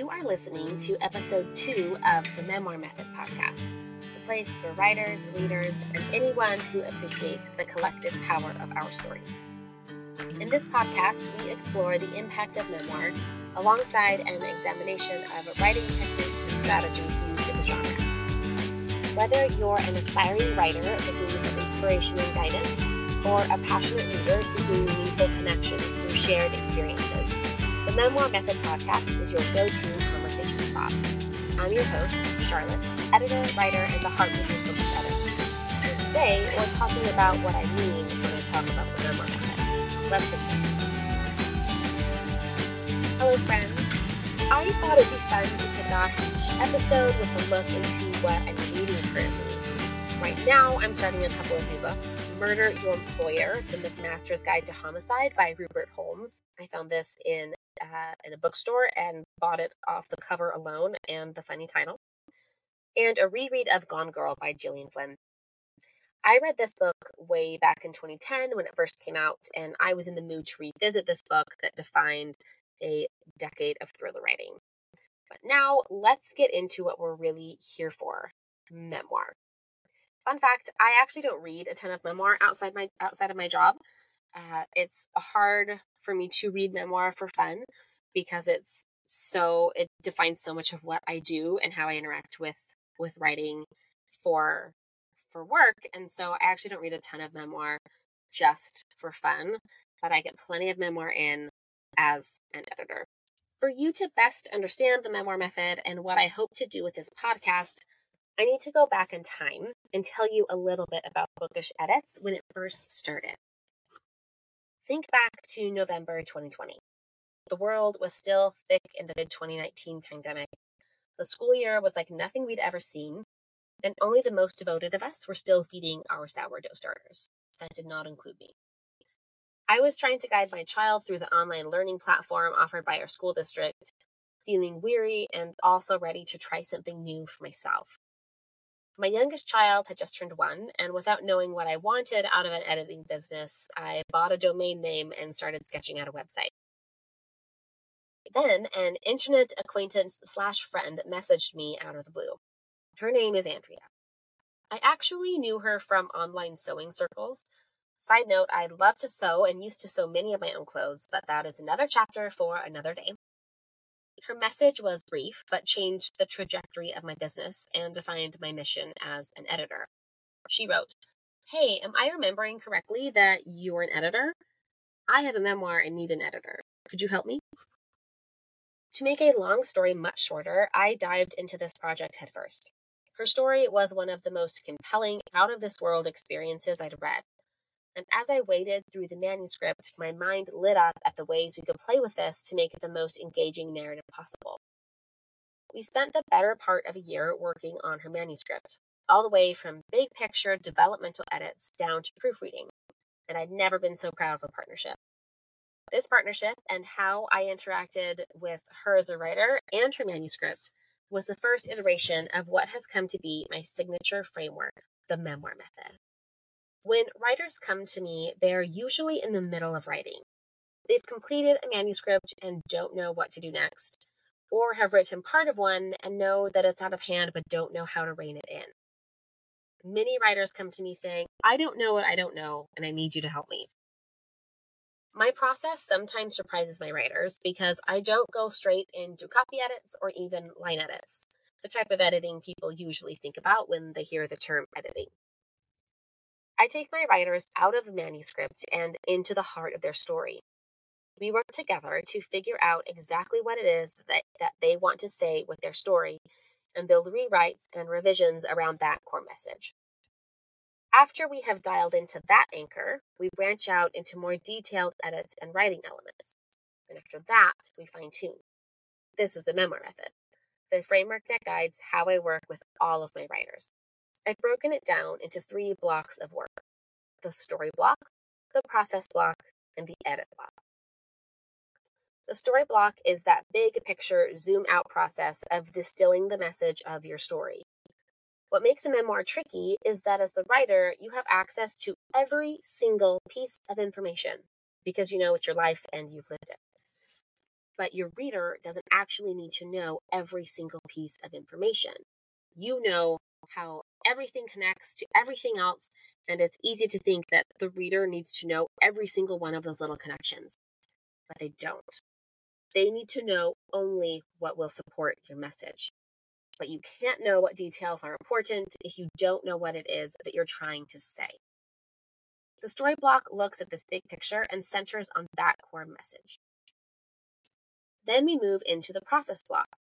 You are listening to episode two of the Memoir Method podcast, the place for writers, readers, and anyone who appreciates the collective power of our stories. In this podcast, we explore the impact of memoir alongside an examination of writing techniques and strategies used in the genre. Whether you're an aspiring writer looking for inspiration and guidance, or a passionate reader seeking meaningful connections through shared experiences, the Memoir Method podcast is your go to conversation spot. I'm your host, Charlotte, editor, writer, and the heart of Bookish Edits. And today, we're talking about what I mean when I talk about the Memoir Method. Let's get started. Hello, friends. I thought it'd be fun to kick off each episode with a look into what I'm reading currently. Right now, I'm starting a couple of new books Murder Your Employer, The McMaster's Guide to Homicide by Rupert Holmes. I found this in uh, in a bookstore and bought it off the cover alone and the funny title. And a reread of Gone Girl by Gillian Flynn. I read this book way back in 2010 when it first came out, and I was in the mood to revisit this book that defined a decade of thriller writing. But now let's get into what we're really here for memoir. Fun fact, I actually don't read a ton of memoir outside my outside of my job. Uh, it's hard for me to read memoir for fun because it's so it defines so much of what I do and how I interact with with writing for for work. And so I actually don't read a ton of memoir just for fun, but I get plenty of memoir in as an editor. For you to best understand the memoir method and what I hope to do with this podcast, I need to go back in time and tell you a little bit about Bookish Edits when it first started. Think back to November 2020. The world was still thick in the mid 2019 pandemic. The school year was like nothing we'd ever seen, and only the most devoted of us were still feeding our sourdough starters. That did not include me. I was trying to guide my child through the online learning platform offered by our school district, feeling weary and also ready to try something new for myself. My youngest child had just turned one, and without knowing what I wanted out of an editing business, I bought a domain name and started sketching out a website. Then an internet acquaintance slash friend messaged me out of the blue. Her name is Andrea. I actually knew her from online sewing circles. Side note, I love to sew and used to sew many of my own clothes, but that is another chapter for another day. Her message was brief, but changed the trajectory of my business and defined my mission as an editor. She wrote, Hey, am I remembering correctly that you're an editor? I have a memoir and need an editor. Could you help me? To make a long story much shorter, I dived into this project headfirst. Her story was one of the most compelling, out of this world experiences I'd read, and as I waded through the manuscript, my mind lit up at the ways we could play with this to make it the most engaging narrative possible. We spent the better part of a year working on her manuscript, all the way from big picture developmental edits down to proofreading, and I'd never been so proud of a partnership. This partnership and how I interacted with her as a writer and her manuscript was the first iteration of what has come to be my signature framework, the memoir method. When writers come to me, they're usually in the middle of writing. They've completed a manuscript and don't know what to do next, or have written part of one and know that it's out of hand but don't know how to rein it in. Many writers come to me saying, I don't know what I don't know, and I need you to help me. My process sometimes surprises my writers because I don't go straight into copy edits or even line edits, the type of editing people usually think about when they hear the term editing. I take my writers out of the manuscript and into the heart of their story. We work together to figure out exactly what it is that, that they want to say with their story and build rewrites and revisions around that core message. After we have dialed into that anchor, we branch out into more detailed edits and writing elements. And after that, we fine tune. This is the memoir method, the framework that guides how I work with all of my writers. I've broken it down into three blocks of work the story block, the process block, and the edit block. The story block is that big picture zoom out process of distilling the message of your story. What makes a memoir tricky is that as the writer, you have access to every single piece of information because you know it's your life and you've lived it. but your reader doesn't actually need to know every single piece of information. You know how everything connects to everything else, and it's easy to think that the reader needs to know every single one of those little connections. But they don't. They need to know only what will support your message. But you can't know what details are important if you don't know what it is that you're trying to say. The story block looks at this big picture and centers on that core message. Then we move into the process block.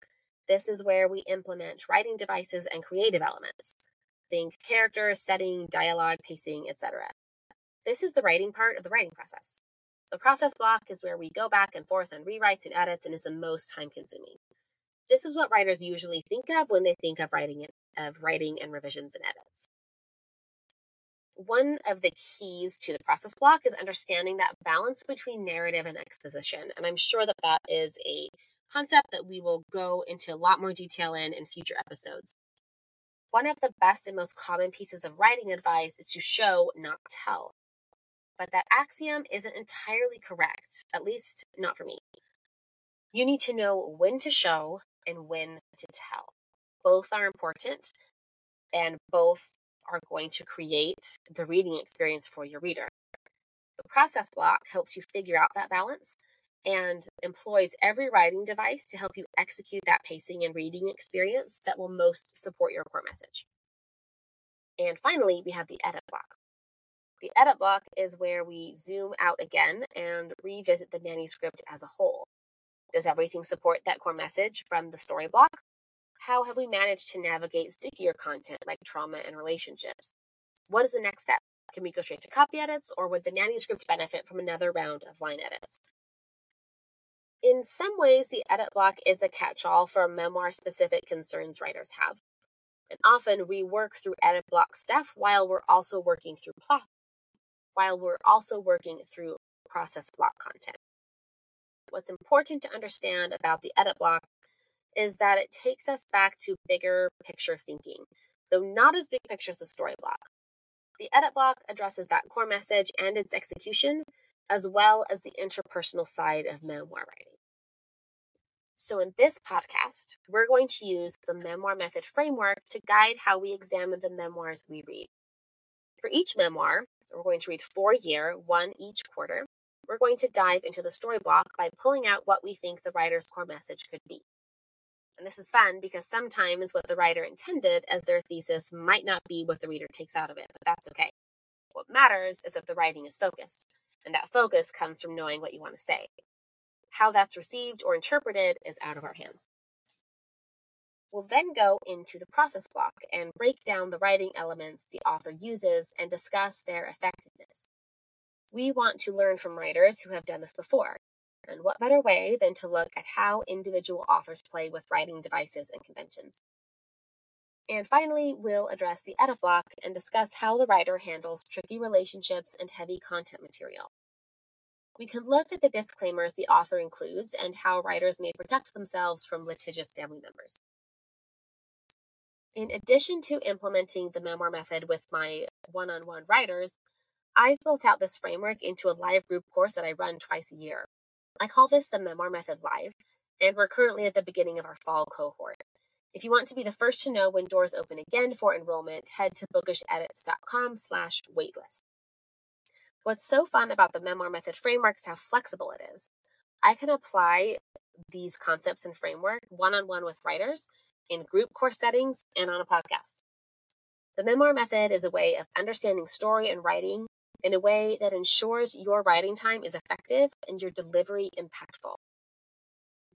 This is where we implement writing devices and creative elements. Think characters, setting, dialogue, pacing, etc. This is the writing part of the writing process. The process block is where we go back and forth on rewrites and edits and is the most time consuming. This is what writers usually think of when they think of writing of writing and revisions and edits. One of the keys to the process block is understanding that balance between narrative and exposition, and I'm sure that that is a concept that we will go into a lot more detail in in future episodes. One of the best and most common pieces of writing advice is to show, not tell. But that axiom isn't entirely correct, at least not for me. You need to know when to show and when to tell. Both are important and both are going to create the reading experience for your reader. The process block helps you figure out that balance and employs every writing device to help you execute that pacing and reading experience that will most support your core message. And finally, we have the edit block. The edit block is where we zoom out again and revisit the manuscript as a whole. Does everything support that core message from the story block? How have we managed to navigate stickier content like trauma and relationships? What is the next step? Can we go straight to copy edits, or would the manuscript benefit from another round of line edits? In some ways, the edit block is a catch all for memoir specific concerns writers have. And often we work through edit block stuff while we're also working through plot, while we're also working through process block content. What's important to understand about the edit block is that it takes us back to bigger picture thinking, though not as big picture as the story block. The edit block addresses that core message and its execution, as well as the interpersonal side of memoir writing. So, in this podcast, we're going to use the memoir method framework to guide how we examine the memoirs we read. For each memoir, we're going to read four year, one each quarter. We're going to dive into the story block by pulling out what we think the writer's core message could be. And this is fun because sometimes what the writer intended as their thesis might not be what the reader takes out of it, but that's okay. What matters is that the writing is focused, and that focus comes from knowing what you want to say. How that's received or interpreted is out of our hands. We'll then go into the process block and break down the writing elements the author uses and discuss their effectiveness. We want to learn from writers who have done this before, and what better way than to look at how individual authors play with writing devices and conventions? And finally, we'll address the edit block and discuss how the writer handles tricky relationships and heavy content material. We can look at the disclaimers the author includes and how writers may protect themselves from litigious family members. In addition to implementing the memoir method with my one on one writers, I've built out this framework into a live group course that I run twice a year. I call this the Memoir Method Live, and we're currently at the beginning of our fall cohort. If you want to be the first to know when doors open again for enrollment, head to bookishedits.com slash waitlist. What's so fun about the Memoir Method framework is how flexible it is. I can apply these concepts and framework one-on-one with writers in group course settings and on a podcast. The Memoir Method is a way of understanding story and writing in a way that ensures your writing time is effective and your delivery impactful.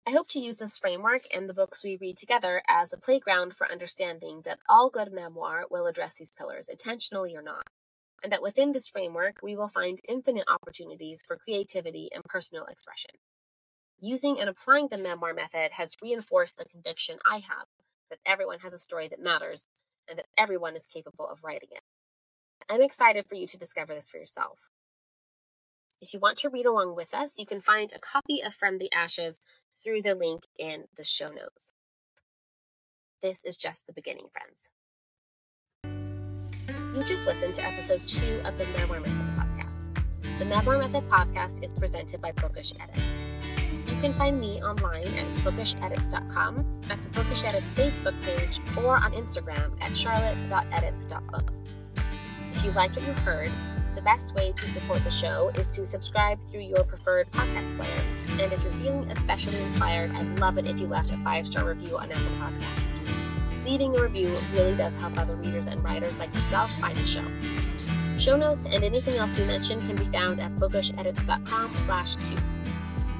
I hope to use this framework and the books we read together as a playground for understanding that all good memoir will address these pillars, intentionally or not, and that within this framework we will find infinite opportunities for creativity and personal expression. Using and applying the memoir method has reinforced the conviction I have that everyone has a story that matters and that everyone is capable of writing it. I'm excited for you to discover this for yourself. If you want to read along with us, you can find a copy of From the Ashes through the link in the show notes. This is just the beginning, friends. You just listened to episode two of the Memoir Method podcast. The Memoir Method podcast is presented by Bookish Edits. You can find me online at bookishedits.com, at the Bookish Edits Facebook page, or on Instagram at charlotte.edits.books. If you liked what you heard, best way to support the show is to subscribe through your preferred podcast player. And if you're feeling especially inspired, I'd love it if you left a five star review on Apple Podcasts. Leaving a review really does help other readers and writers like yourself find the show. Show notes and anything else you mentioned can be found at bookishedits.com slash two.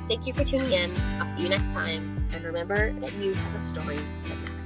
Thank you for tuning in. I'll see you next time. And remember that you have a story that matters.